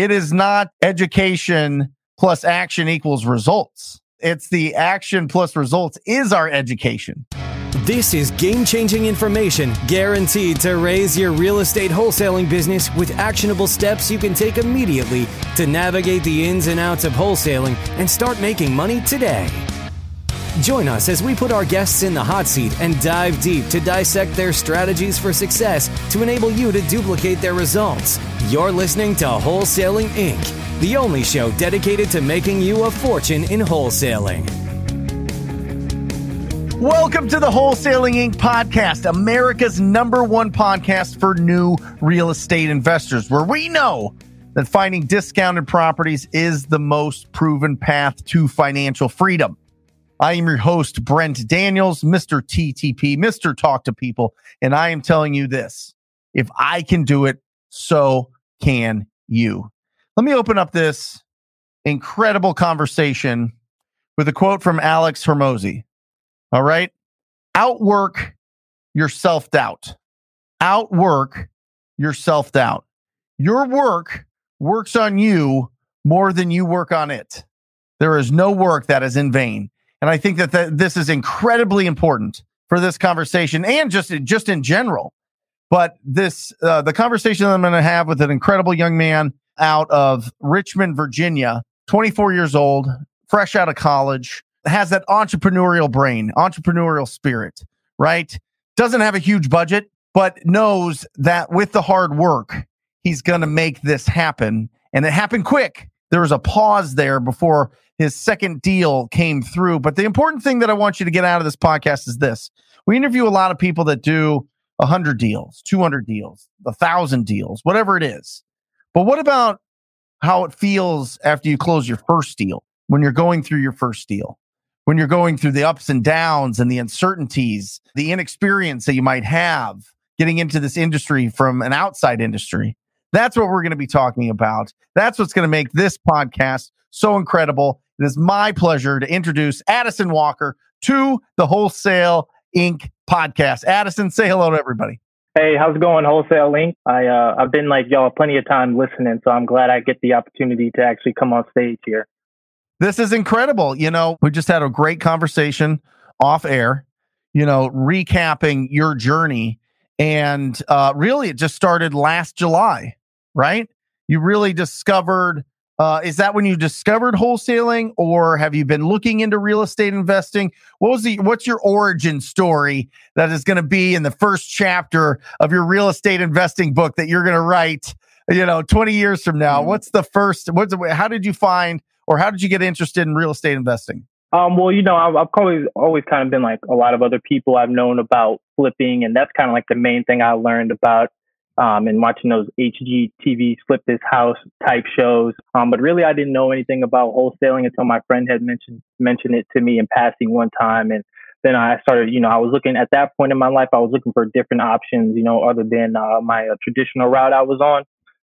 It is not education plus action equals results. It's the action plus results is our education. This is game changing information guaranteed to raise your real estate wholesaling business with actionable steps you can take immediately to navigate the ins and outs of wholesaling and start making money today. Join us as we put our guests in the hot seat and dive deep to dissect their strategies for success to enable you to duplicate their results. You're listening to Wholesaling Inc., the only show dedicated to making you a fortune in wholesaling. Welcome to the Wholesaling Inc. podcast, America's number one podcast for new real estate investors, where we know that finding discounted properties is the most proven path to financial freedom. I am your host, Brent Daniels, Mr. TTP, Mr. Talk to People. And I am telling you this if I can do it, so can you. Let me open up this incredible conversation with a quote from Alex Hormozi. All right. Outwork your self doubt. Outwork your self doubt. Your work works on you more than you work on it. There is no work that is in vain. And I think that th- this is incredibly important for this conversation and just just in general. But this uh, the conversation that I'm going to have with an incredible young man out of Richmond, Virginia, 24 years old, fresh out of college, has that entrepreneurial brain, entrepreneurial spirit, right? Doesn't have a huge budget, but knows that with the hard work, he's going to make this happen. And it happened quick. There was a pause there before his second deal came through. But the important thing that I want you to get out of this podcast is this we interview a lot of people that do 100 deals, 200 deals, 1,000 deals, whatever it is. But what about how it feels after you close your first deal, when you're going through your first deal, when you're going through the ups and downs and the uncertainties, the inexperience that you might have getting into this industry from an outside industry? That's what we're going to be talking about. That's what's going to make this podcast so incredible. It is my pleasure to introduce Addison Walker to the Wholesale Inc. podcast. Addison, say hello to everybody. Hey, how's it going, Wholesale Inc? I uh, I've been like y'all plenty of time listening, so I'm glad I get the opportunity to actually come on stage here. This is incredible. You know, we just had a great conversation off air. You know, recapping your journey, and uh, really, it just started last July, right? You really discovered uh, is that when you discovered wholesaling, or have you been looking into real estate investing? What was the what's your origin story that is going to be in the first chapter of your real estate investing book that you're going to write? You know, 20 years from now. Mm-hmm. What's the first? What's the, how did you find, or how did you get interested in real estate investing? Um, well, you know, I've, I've always always kind of been like a lot of other people I've known about flipping, and that's kind of like the main thing I learned about um, and watching those HGTV flip this house type shows. Um, but really, I didn't know anything about wholesaling until my friend had mentioned mentioned it to me in passing one time, and then I started. You know, I was looking at that point in my life. I was looking for different options. You know, other than uh, my uh, traditional route I was on.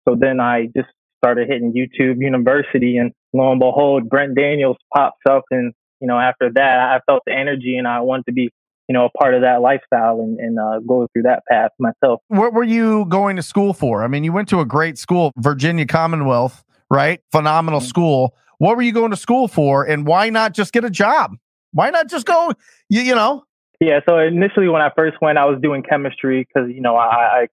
So then I just started hitting YouTube University, and lo and behold, Brent Daniels pops up, and you know, after that, I felt the energy, and I wanted to be you know, a part of that lifestyle and, and uh, go through that path myself. What were you going to school for? I mean, you went to a great school, Virginia Commonwealth, right? Phenomenal mm-hmm. school. What were you going to school for, and why not just get a job? Why not just go? You, you know. Yeah. So initially, when I first went, I was doing chemistry because you know I, I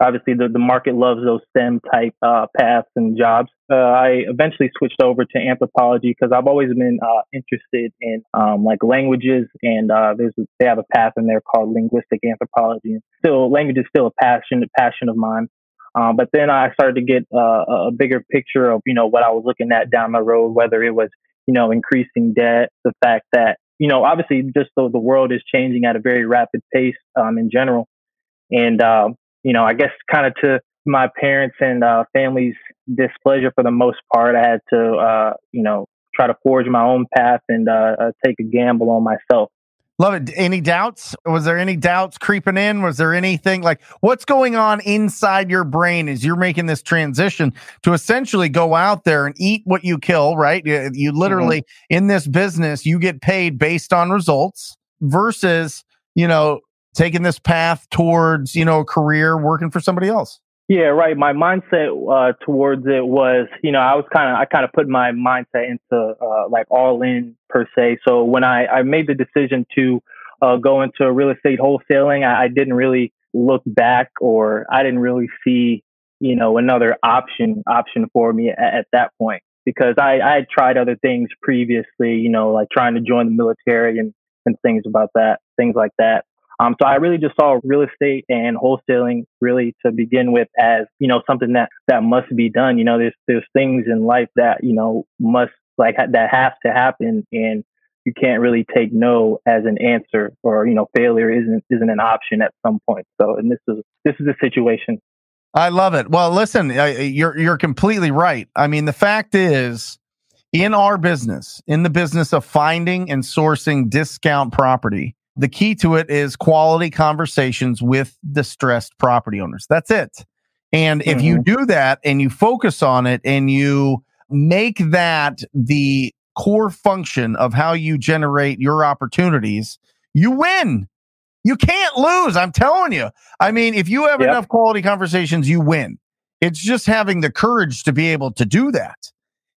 obviously the, the market loves those STEM type uh, paths and jobs. Uh, I eventually switched over to anthropology because I've always been uh, interested in um, like languages, and uh, there's they have a path in there called linguistic anthropology. Still, language is still a passion passion of mine. Um, but then I started to get uh, a bigger picture of you know what I was looking at down the road, whether it was you know increasing debt, the fact that you know obviously just the, the world is changing at a very rapid pace um, in general, and you know, I guess kind of to my parents and uh, family's displeasure for the most part, I had to, uh, you know, try to forge my own path and uh, uh, take a gamble on myself. Love it. Any doubts? Was there any doubts creeping in? Was there anything like what's going on inside your brain as you're making this transition to essentially go out there and eat what you kill, right? You, you literally, mm-hmm. in this business, you get paid based on results versus, you know, taking this path towards, you know, a career working for somebody else? Yeah, right. My mindset uh, towards it was, you know, I was kind of, I kind of put my mindset into uh, like all in per se. So when I, I made the decision to uh, go into real estate wholesaling, I, I didn't really look back or I didn't really see, you know, another option option for me at, at that point because I, I had tried other things previously, you know, like trying to join the military and, and things about that, things like that. Um, so I really just saw real estate and wholesaling really to begin with as, you know, something that, that must be done. You know, there's, there's things in life that, you know, must like that have to happen and you can't really take no as an answer or, you know, failure isn't, isn't an option at some point. So, and this is, this is a situation. I love it. Well, listen, you're, you're completely right. I mean, the fact is, in our business, in the business of finding and sourcing discount property, the key to it is quality conversations with distressed property owners. That's it. And if mm-hmm. you do that and you focus on it and you make that the core function of how you generate your opportunities, you win. You can't lose. I'm telling you. I mean, if you have yep. enough quality conversations, you win. It's just having the courage to be able to do that.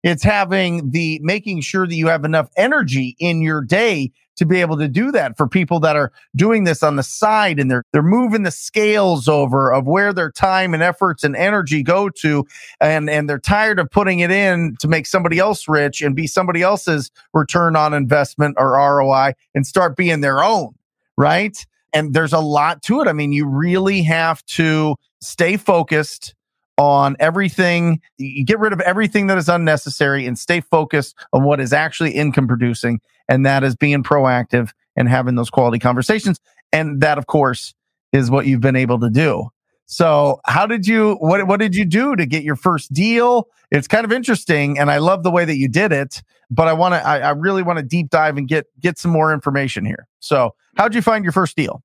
It's having the making sure that you have enough energy in your day to be able to do that for people that are doing this on the side and they're they're moving the scales over of where their time and efforts and energy go to and and they're tired of putting it in to make somebody else rich and be somebody else's return on investment or ROI and start being their own, right? And there's a lot to it. I mean, you really have to stay focused on everything. Get rid of everything that is unnecessary and stay focused on what is actually income producing. And that is being proactive and having those quality conversations. And that, of course, is what you've been able to do. So, how did you what what did you do to get your first deal? It's kind of interesting, and I love the way that you did it. But I want to, I, I, really want to deep dive and get get some more information here. So, how did you find your first deal?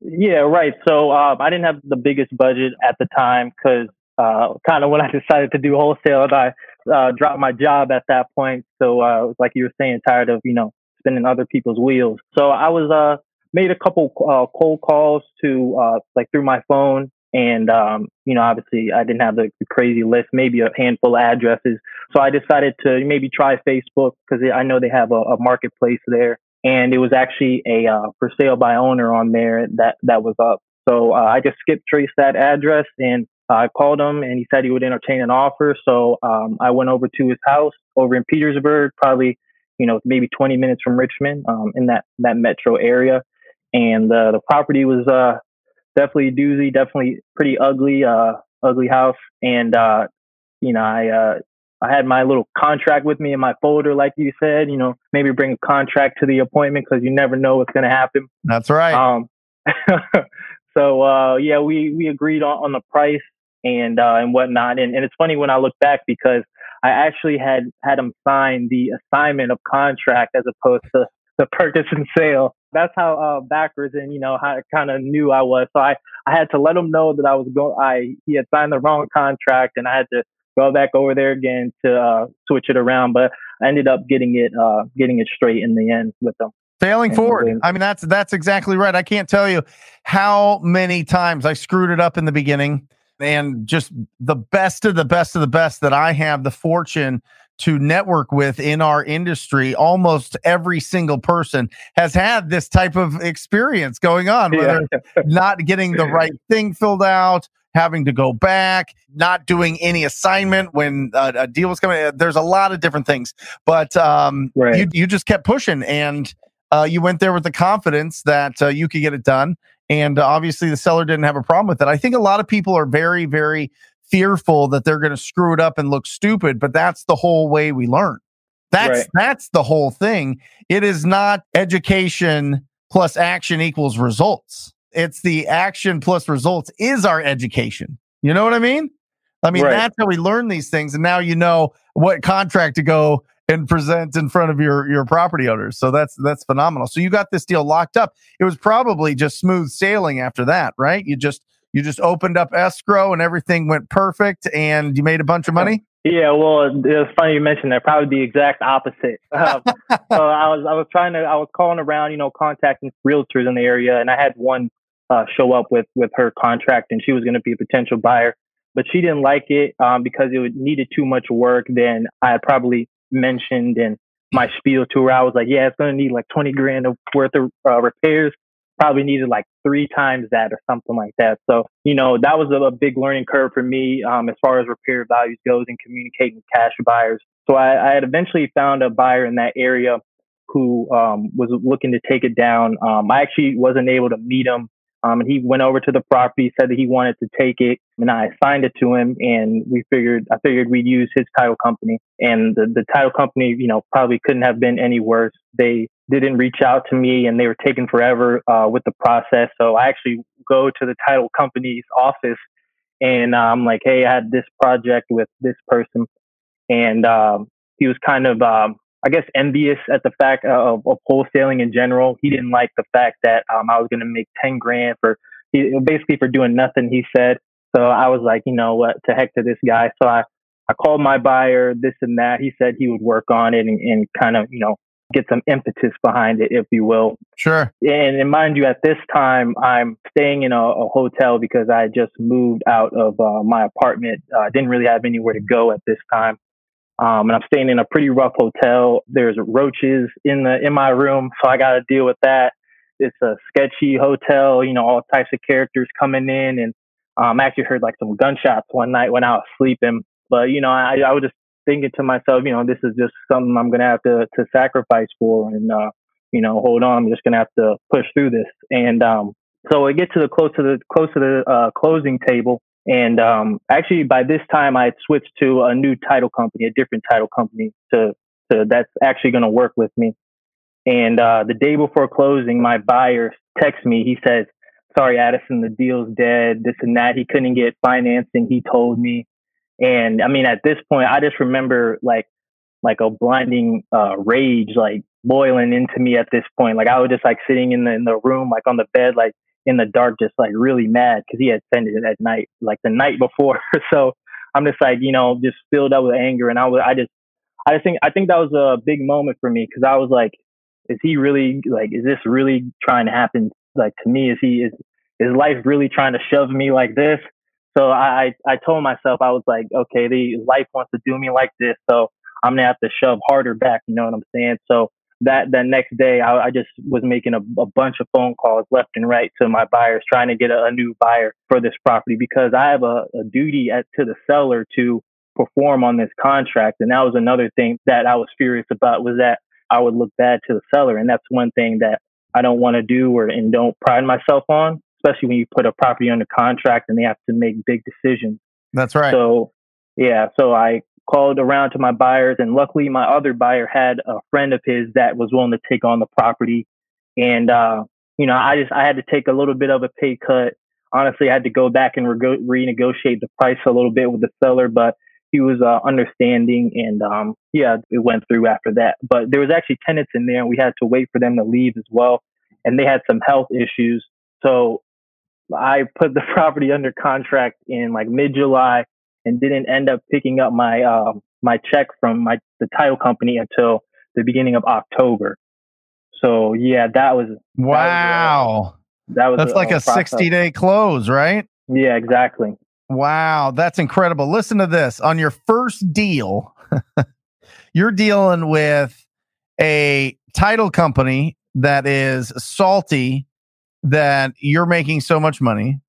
Yeah, right. So um, I didn't have the biggest budget at the time because uh, kind of when I decided to do wholesale, and I uh, dropped my job at that point. So, uh, it was like you were saying, tired of, you know, spinning other people's wheels. So I was, uh, made a couple, uh, cold calls to, uh, like through my phone. And, um, you know, obviously I didn't have the, crazy list, maybe a handful of addresses. So I decided to maybe try Facebook because I know they have a, a marketplace there. And it was actually a, uh, for sale by owner on there that, that was up. So, I just skip traced that address and I called him and he said he would entertain an offer. So um, I went over to his house over in Petersburg, probably, you know, maybe 20 minutes from Richmond um, in that, that metro area. And uh, the property was uh, definitely a doozy, definitely pretty ugly, uh, ugly house. And, uh, you know, I, uh, I had my little contract with me in my folder, like you said, you know, maybe bring a contract to the appointment because you never know what's going to happen. That's right. Um, so, uh, yeah, we, we agreed on, on the price and uh, and whatnot. And, and it's funny when I look back because I actually had had him sign the assignment of contract as opposed to the purchase and sale. That's how uh, backwards and you know how kind of knew I was. So I I had to let him know that I was going. I he had signed the wrong contract, and I had to go back over there again to uh, switch it around. But I ended up getting it uh, getting it straight in the end with them. Failing forward. I mean, that's that's exactly right. I can't tell you how many times I screwed it up in the beginning and just the best of the best of the best that I have the fortune to network with in our industry, almost every single person has had this type of experience going on, whether yeah. not getting the right thing filled out, having to go back, not doing any assignment when uh, a deal was coming. There's a lot of different things, but um, right. you, you just kept pushing and uh, you went there with the confidence that uh, you could get it done. And obviously, the seller didn't have a problem with it. I think a lot of people are very, very fearful that they're going to screw it up and look stupid, but that's the whole way we learn. That's right. that's the whole thing. It is not education plus action equals results. It's the action plus results is our education. You know what I mean? I mean, right. that's how we learn these things. And now you know what contract to go and present in front of your your property owners. So that's that's phenomenal. So you got this deal locked up. It was probably just smooth sailing after that, right? You just you just opened up escrow and everything went perfect and you made a bunch of money? Yeah, well, it's funny you mentioned that. Probably the exact opposite. Um, so I was I was trying to I was calling around, you know, contacting realtors in the area, and I had one uh, show up with with her contract, and she was going to be a potential buyer. but she didn't like it um, because it would needed too much work than I probably mentioned in my spiel to her. I was like, yeah, it's going to need like 20 grand worth of uh, repairs. Probably needed like three times that or something like that. So, you know, that was a, a big learning curve for me um, as far as repair values goes and communicating with cash buyers. So I, I had eventually found a buyer in that area who um, was looking to take it down. Um, I actually wasn't able to meet him um, and he went over to the property, said that he wanted to take it, and I assigned it to him. And we figured, I figured we'd use his title company. And the, the title company, you know, probably couldn't have been any worse. They didn't reach out to me, and they were taking forever uh, with the process. So I actually go to the title company's office, and uh, I'm like, "Hey, I had this project with this person," and um, he was kind of um, I guess envious at the fact of, of, wholesaling in general. He didn't like the fact that um, I was going to make ten grand for basically for doing nothing. He said. So I was like, you know what, to heck to this guy. So I I called my buyer, this and that. He said he would work on it and, and kind of you know get some impetus behind it, if you will. Sure. And, and mind you, at this time, I'm staying in a, a hotel because I just moved out of uh, my apartment. I uh, didn't really have anywhere to go at this time. Um, and I'm staying in a pretty rough hotel. There's roaches in the in my room, so I got to deal with that. It's a sketchy hotel, you know, all types of characters coming in, and um, I actually heard like some gunshots one night when I was sleeping. But you know, I, I was just thinking to myself, you know, this is just something I'm gonna have to to sacrifice for, and uh, you know, hold on, I'm just gonna have to push through this. And um, so I get to the close to the close to the uh, closing table, and um, actually, by this time, I had switched to a new title company, a different title company to, to that's actually going to work with me. And uh, the day before closing, my buyer texts me. He says, "Sorry, Addison, the deal's dead. This and that. He couldn't get financing. He told me." And I mean, at this point, I just remember like like a blinding uh, rage like boiling into me at this point. Like I was just like sitting in the in the room, like on the bed, like in the dark, just like really mad because he had sent it at night, like the night before. so I'm just like, you know, just filled up with anger. And I was, I just, I just think, I think that was a big moment for me because I was like, is he really like, is this really trying to happen? Like to me, is he, is, is life really trying to shove me like this? So I, I told myself, I was like, okay, the life wants to do me like this. So I'm gonna have to shove harder back. You know what I'm saying? So that that next day, I, I just was making a, a, bunch of phone calls left and right to my buyers, trying to get a, a new buyer for this property because I have a, a duty at, to the seller to perform on this contract, and that was another thing that I was furious about was that I would look bad to the seller, and that's one thing that I don't want to do or and don't pride myself on, especially when you put a property under contract and they have to make big decisions. That's right. So yeah, so I called around to my buyers, and luckily my other buyer had a friend of his that was willing to take on the property. And uh, you know, I just I had to take a little bit of a pay cut. Honestly, I had to go back and re- renegotiate the price a little bit with the seller, but he was uh, understanding, and um, yeah, it went through after that. But there was actually tenants in there, and we had to wait for them to leave as well, and they had some health issues. So I put the property under contract in like mid July and didn't end up picking up my uh, my check from my the title company until the beginning of October. So yeah, that was wow. That was, uh, that was that's a, like a, a sixty day close, right? Yeah, exactly. Wow, that's incredible. Listen to this. On your first deal, you're dealing with a title company that is salty that you're making so much money.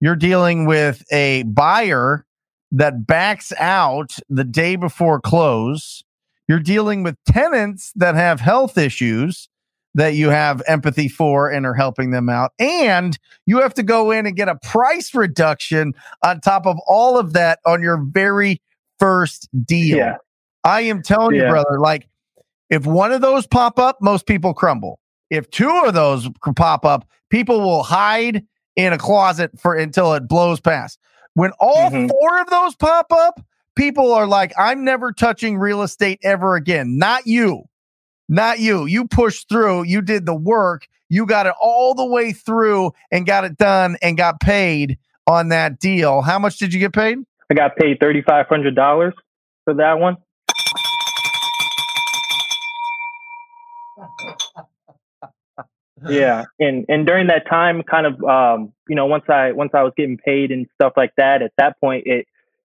You're dealing with a buyer that backs out the day before close. You're dealing with tenants that have health issues that you have empathy for and are helping them out. And you have to go in and get a price reduction on top of all of that on your very first deal. Yeah. I am telling yeah. you, brother, like if one of those pop up, most people crumble. If two of those pop up, people will hide in a closet for until it blows past. When all mm-hmm. four of those pop up, people are like, I'm never touching real estate ever again. Not you. Not you. You pushed through. You did the work. You got it all the way through and got it done and got paid on that deal. How much did you get paid? I got paid $3,500 for that one. Yeah, and and during that time, kind of, um, you know, once I once I was getting paid and stuff like that, at that point, it,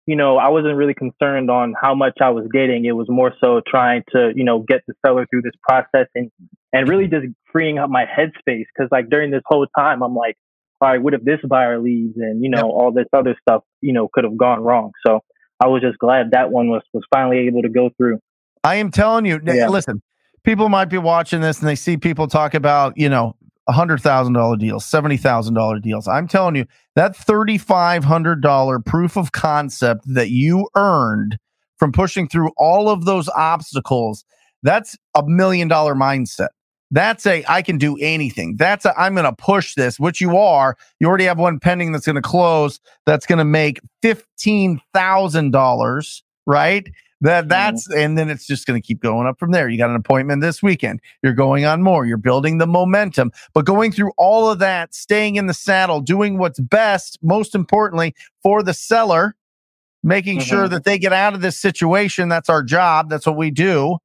you know, I wasn't really concerned on how much I was getting. It was more so trying to, you know, get the seller through this process and and really just freeing up my headspace because like during this whole time, I'm like, all right, what if this buyer leaves and you know yep. all this other stuff, you know, could have gone wrong. So I was just glad that one was was finally able to go through. I am telling you, yeah. listen, people might be watching this and they see people talk about, you know, hundred thousand dollar deals, seventy thousand dollar deals. I'm telling you that thirty five hundred dollar proof of concept that you earned from pushing through all of those obstacles. That's a million dollar mindset. That's a I can do anything. That's a I'm going to push this, which you are. You already have one pending that's going to close. That's going to make fifteen thousand dollars, right? That mm-hmm. that's and then it's just going to keep going up from there. You got an appointment this weekend. You're going on more. You're building the momentum. But going through all of that, staying in the saddle, doing what's best, most importantly for the seller, making mm-hmm. sure that they get out of this situation. That's our job. That's what we do.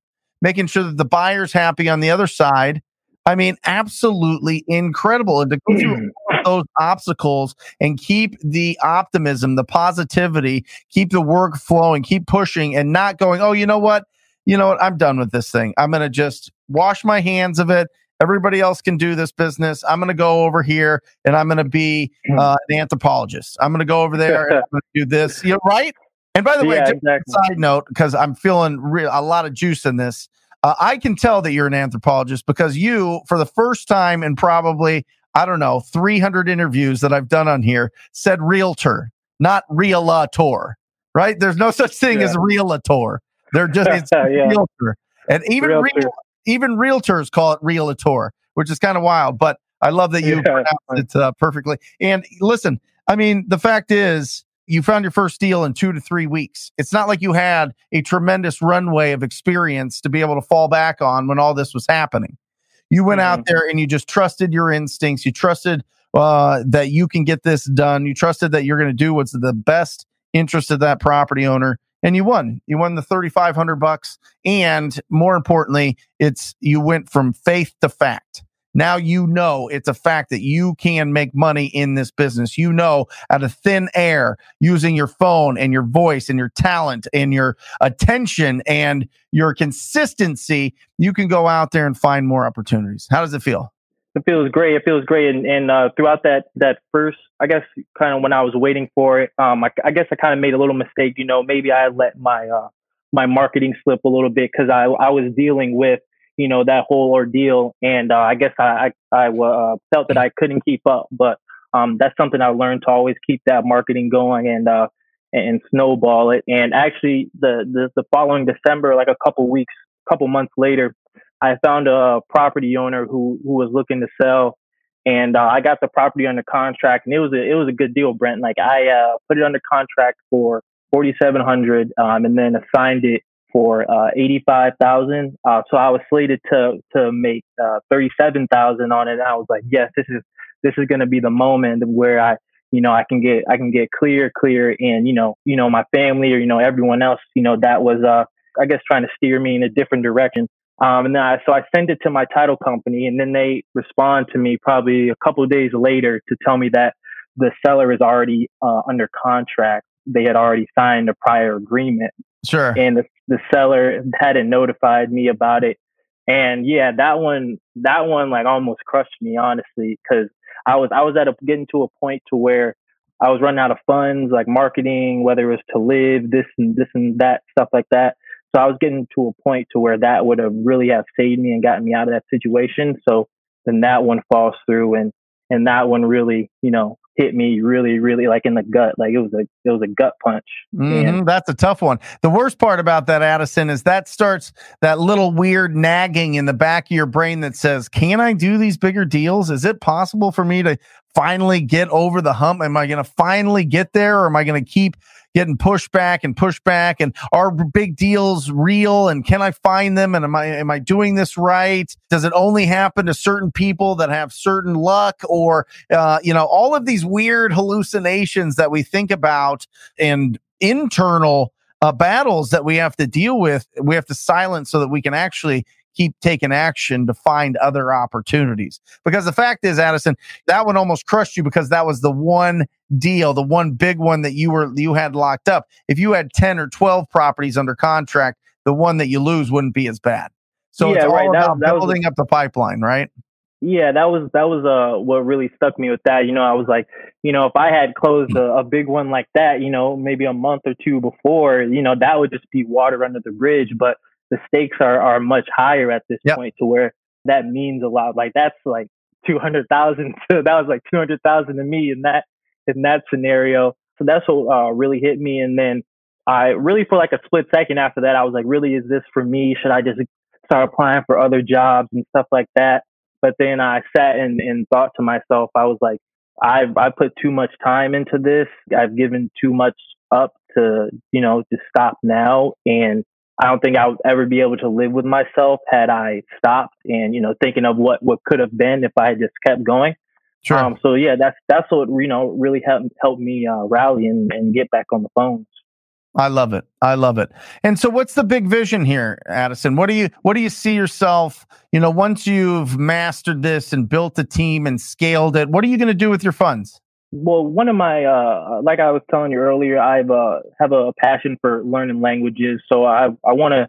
Making sure that the buyer's happy on the other side I mean, absolutely incredible. And to go through those obstacles and keep the optimism, the positivity, keep the work flowing, keep pushing and not going, oh, you know what? You know what? I'm done with this thing. I'm going to just wash my hands of it. Everybody else can do this business. I'm going to go over here and I'm going to be hmm. uh, an anthropologist. I'm going to go over there and I'm going to do this. You know, right? And by the yeah, way, exactly. side note, because I'm feeling re- a lot of juice in this. Uh, I can tell that you're an anthropologist because you, for the first time in probably, I don't know, 300 interviews that I've done on here, said realtor, not realtor, right? There's no such thing yeah. as realtor. They're just it's yeah. realtor. And even realtor. Real, even realtors call it realtor, which is kind of wild. But I love that you yeah. pronounced it uh, perfectly. And listen, I mean, the fact is, you found your first deal in two to three weeks. It's not like you had a tremendous runway of experience to be able to fall back on when all this was happening. You went mm-hmm. out there and you just trusted your instincts. You trusted uh, that you can get this done. You trusted that you're going to do what's the best interest of that property owner, and you won. You won the thirty five hundred bucks, and more importantly, it's you went from faith to fact. Now you know it's a fact that you can make money in this business. You know, out of thin air, using your phone and your voice and your talent and your attention and your consistency, you can go out there and find more opportunities. How does it feel? It feels great. It feels great. And, and uh, throughout that that first, I guess, kind of when I was waiting for it, um, I, I guess I kind of made a little mistake. You know, maybe I let my uh, my marketing slip a little bit because I I was dealing with you know, that whole ordeal. And uh, I guess I, I, I uh, felt that I couldn't keep up, but um, that's something I learned to always keep that marketing going and, uh, and snowball it. And actually the, the, the following December, like a couple weeks, couple months later, I found a property owner who, who was looking to sell and uh, I got the property under contract, and it was a it was a good deal, Brent. Like I uh, put it under contract for forty seven hundred, um, and then assigned it for uh, eighty five thousand. Uh, so I was slated to to make uh, thirty seven thousand on it. And I was like, yes, this is this is going to be the moment where I you know I can get I can get clear clear and you know you know my family or you know everyone else you know that was uh I guess trying to steer me in a different direction. Um, and then I, so I send it to my title company, and then they respond to me probably a couple of days later to tell me that the seller is already uh, under contract. They had already signed a prior agreement. Sure. And the the seller hadn't notified me about it. And yeah, that one, that one like almost crushed me, honestly, because I was, I was at a, getting to a point to where I was running out of funds, like marketing, whether it was to live, this and this and that, stuff like that. So I was getting to a point to where that would have really have saved me and gotten me out of that situation. So then that one falls through and, and that one really, you know, hit me really, really like in the gut. Like it was a it was a gut punch. Mm-hmm, that's a tough one. The worst part about that, Addison, is that starts that little weird nagging in the back of your brain that says, "Can I do these bigger deals? Is it possible for me to finally get over the hump? Am I going to finally get there, or am I going to keep?" Getting pushback and pushback and are big deals real and can I find them and am I am I doing this right? Does it only happen to certain people that have certain luck or uh, you know all of these weird hallucinations that we think about and internal uh, battles that we have to deal with we have to silence so that we can actually keep taking action to find other opportunities. Because the fact is, Addison, that one almost crushed you because that was the one deal, the one big one that you were you had locked up. If you had 10 or 12 properties under contract, the one that you lose wouldn't be as bad. So yeah, it's all right. about that, that building up the pipeline, right? Yeah, that was that was uh what really stuck me with that. You know, I was like, you know, if I had closed a, a big one like that, you know, maybe a month or two before, you know, that would just be water under the bridge. But the stakes are are much higher at this yep. point to where that means a lot. Like that's like two hundred thousand. that was like two hundred thousand to me in that in that scenario. So that's what uh, really hit me. And then I really for like a split second after that, I was like, really, is this for me? Should I just start applying for other jobs and stuff like that? But then I sat and, and thought to myself, I was like, I've I put too much time into this. I've given too much up to, you know, to stop now. And I don't think I would ever be able to live with myself had I stopped and, you know, thinking of what, what could have been if I had just kept going. Sure. Um, so yeah, that's, that's what, you know, really helped, helped me uh, rally and, and get back on the phones. I love it. I love it. And so what's the big vision here, Addison? What do you what do you see yourself, you know, once you've mastered this and built a team and scaled it, what are you going to do with your funds? Well, one of my uh like I was telling you earlier, I've uh have a passion for learning languages, so I I want to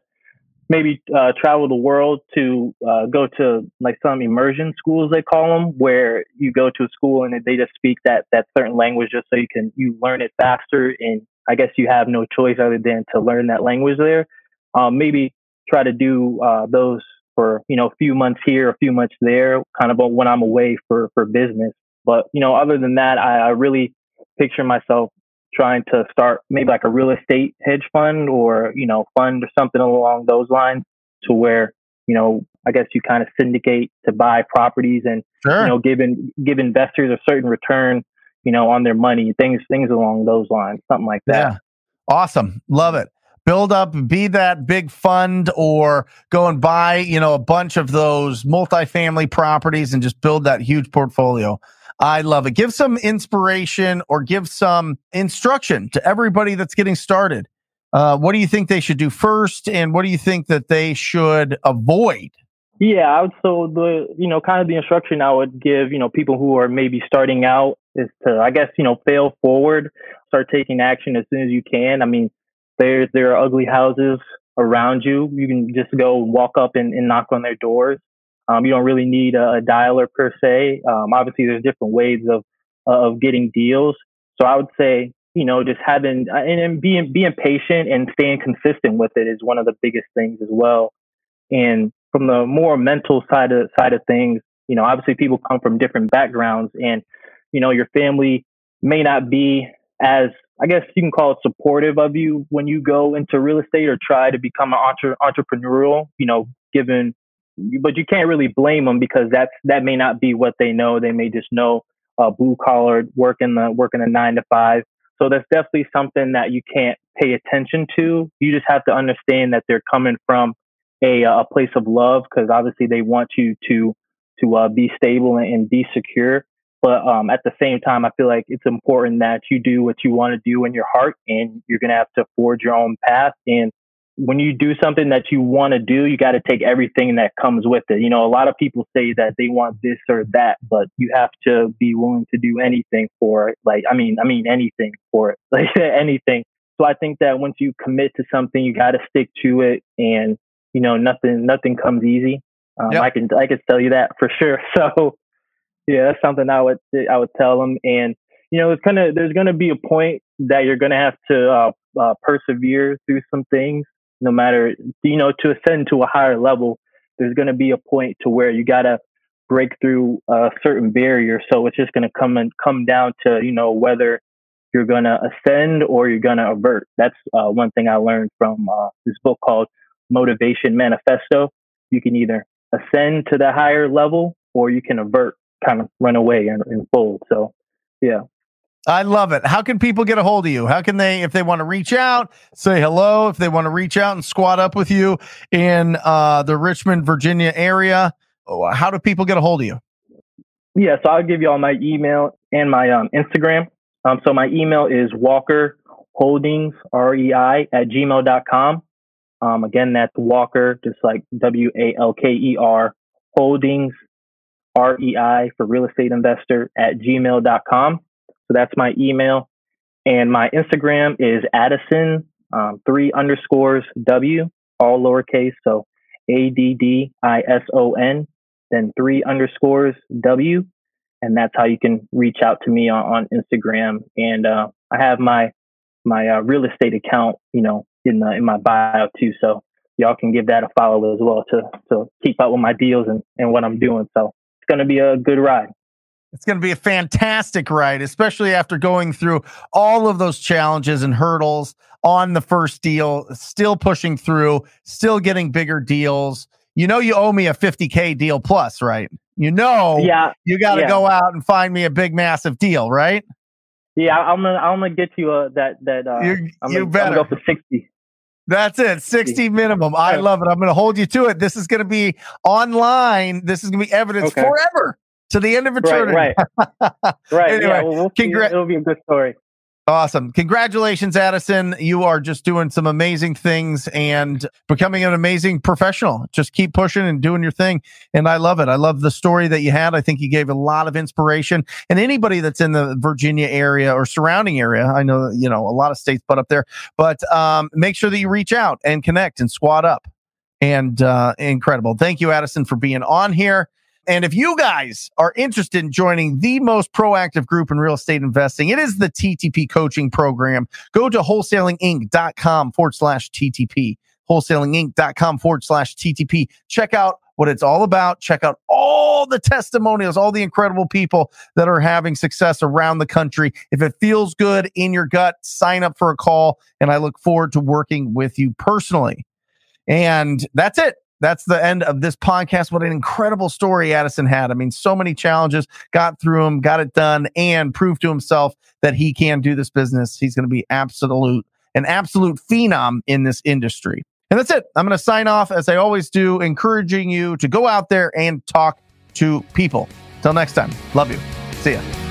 maybe uh, travel the world to uh, go to like some immersion schools they call them, where you go to a school and they just speak that that certain language just so you can you learn it faster and I guess you have no choice other than to learn that language there. Um, maybe try to do uh, those for you know a few months here, a few months there, kind of when I'm away for for business. But you know, other than that, I, I really picture myself trying to start maybe like a real estate hedge fund or you know fund or something along those lines, to where you know I guess you kind of syndicate to buy properties and sure. you know give in, give investors a certain return you know, on their money, things things along those lines, something like that. Yeah. Awesome. Love it. Build up, be that big fund or go and buy, you know, a bunch of those multifamily properties and just build that huge portfolio. I love it. Give some inspiration or give some instruction to everybody that's getting started. Uh, what do you think they should do first, and what do you think that they should avoid? Yeah. So the you know kind of the instruction I would give you know people who are maybe starting out is to, I guess, you know, fail forward, start taking action as soon as you can. I mean, there there are ugly houses around you. You can just go walk up and, and knock on their doors. Um, you don't really need a, a dialer per se. Um, obviously, there's different ways of of getting deals. So I would say, you know, just having and, and being being patient and staying consistent with it is one of the biggest things as well. And from the more mental side of side of things, you know, obviously people come from different backgrounds and you know, your family may not be as, I guess you can call it supportive of you when you go into real estate or try to become an entre- entrepreneurial, you know, given, but you can't really blame them because that's, that may not be what they know. They may just know uh, blue collar work in the, working a nine to five. So that's definitely something that you can't pay attention to. You just have to understand that they're coming from a, a place of love because obviously they want you to to uh, be stable and, and, be secure. But um, at the same time, I feel like it's important that you do what you want to do in your heart and you're to have to forge your own path. And when you do something that you want to do, you got to take everything that comes with it. You know, a lot of people say that they want this or that, but you have to be willing to do anything for it. Like, I mean, I mean, anything for it, like anything. So I think that once you commit to something, you got to stick to it and, you know, nothing, nothing comes easy. Um, yep. I can, I can tell you that for sure. So, yeah, that's something I would I would tell them. And you know, it's kind of there's going to be a point that you're going to have to uh, uh, persevere through some things, no matter you know to ascend to a higher level. There's going to be a point to where you got to break through a certain barrier. So it's just going to come and come down to you know whether you're going to ascend or you're going to avert. That's uh, one thing I learned from uh, this book called Motivation Manifesto. You can either ascend to the higher level or you can avert kind of run away and, and fold. So, yeah. I love it. How can people get a hold of you? How can they, if they want to reach out, say hello, if they want to reach out and squat up with you in uh, the Richmond, Virginia area, how do people get a hold of you? Yeah, so I'll give you all my email and my um, Instagram. Um, so my email is Walker Holdings, R E I, at gmail.com. Um, again, that's Walker, just like W A L K E R Holdings, R E I for real estate investor at gmail.com. So that's my email. And my Instagram is Addison, um, three underscores W, all lowercase. So A D D I S O N, then three underscores W. And that's how you can reach out to me on, on Instagram. And uh, I have my my uh, real estate account, you know, in the, in my bio too. So y'all can give that a follow as well to to keep up with my deals and, and what I'm doing. So it's going to be a good ride. It's going to be a fantastic ride, especially after going through all of those challenges and hurdles on the first deal, still pushing through, still getting bigger deals. You know, you owe me a 50K deal plus, right? You know, yeah, you got to yeah. go out and find me a big, massive deal, right? Yeah, I'm gonna I'm gonna get you uh, that that uh, you, I'm, you gonna, better. I'm gonna go for sixty. That's it, 60 minimum. I love it. I'm going to hold you to it. This is going to be online. This is going to be evidence Okay. forever to the end of eternity. Right, right, right. Anyway, yeah, well, we'll see. congra- It'll be a good story. Awesome. Congratulations, Addison. You are just doing some amazing things and becoming an amazing professional. Just keep pushing and doing your thing. And I love it. I love the story that you had. I think you gave a lot of inspiration. And anybody that's in the Virginia area or surrounding area, I know, you know, a lot of states butt up there, but um, make sure that you reach out and connect and squad up. And uh, incredible. Thank you, Addison, for being on here. And if you guys are interested in joining the most proactive group in real estate investing, it is the TTP coaching program. Go to wholesalinginc.com forward slash TTP, wholesalinginc.com forward slash TTP. Check out what it's all about. Check out all the testimonials, all the incredible people that are having success around the country. If it feels good in your gut, sign up for a call. And I look forward to working with you personally. And that's it. That's the end of this podcast. What an incredible story Addison had. I mean, so many challenges, got through them, got it done, and proved to himself that he can do this business. He's going to be absolute, an absolute phenom in this industry. And that's it. I'm going to sign off as I always do, encouraging you to go out there and talk to people. Till next time. Love you. See ya.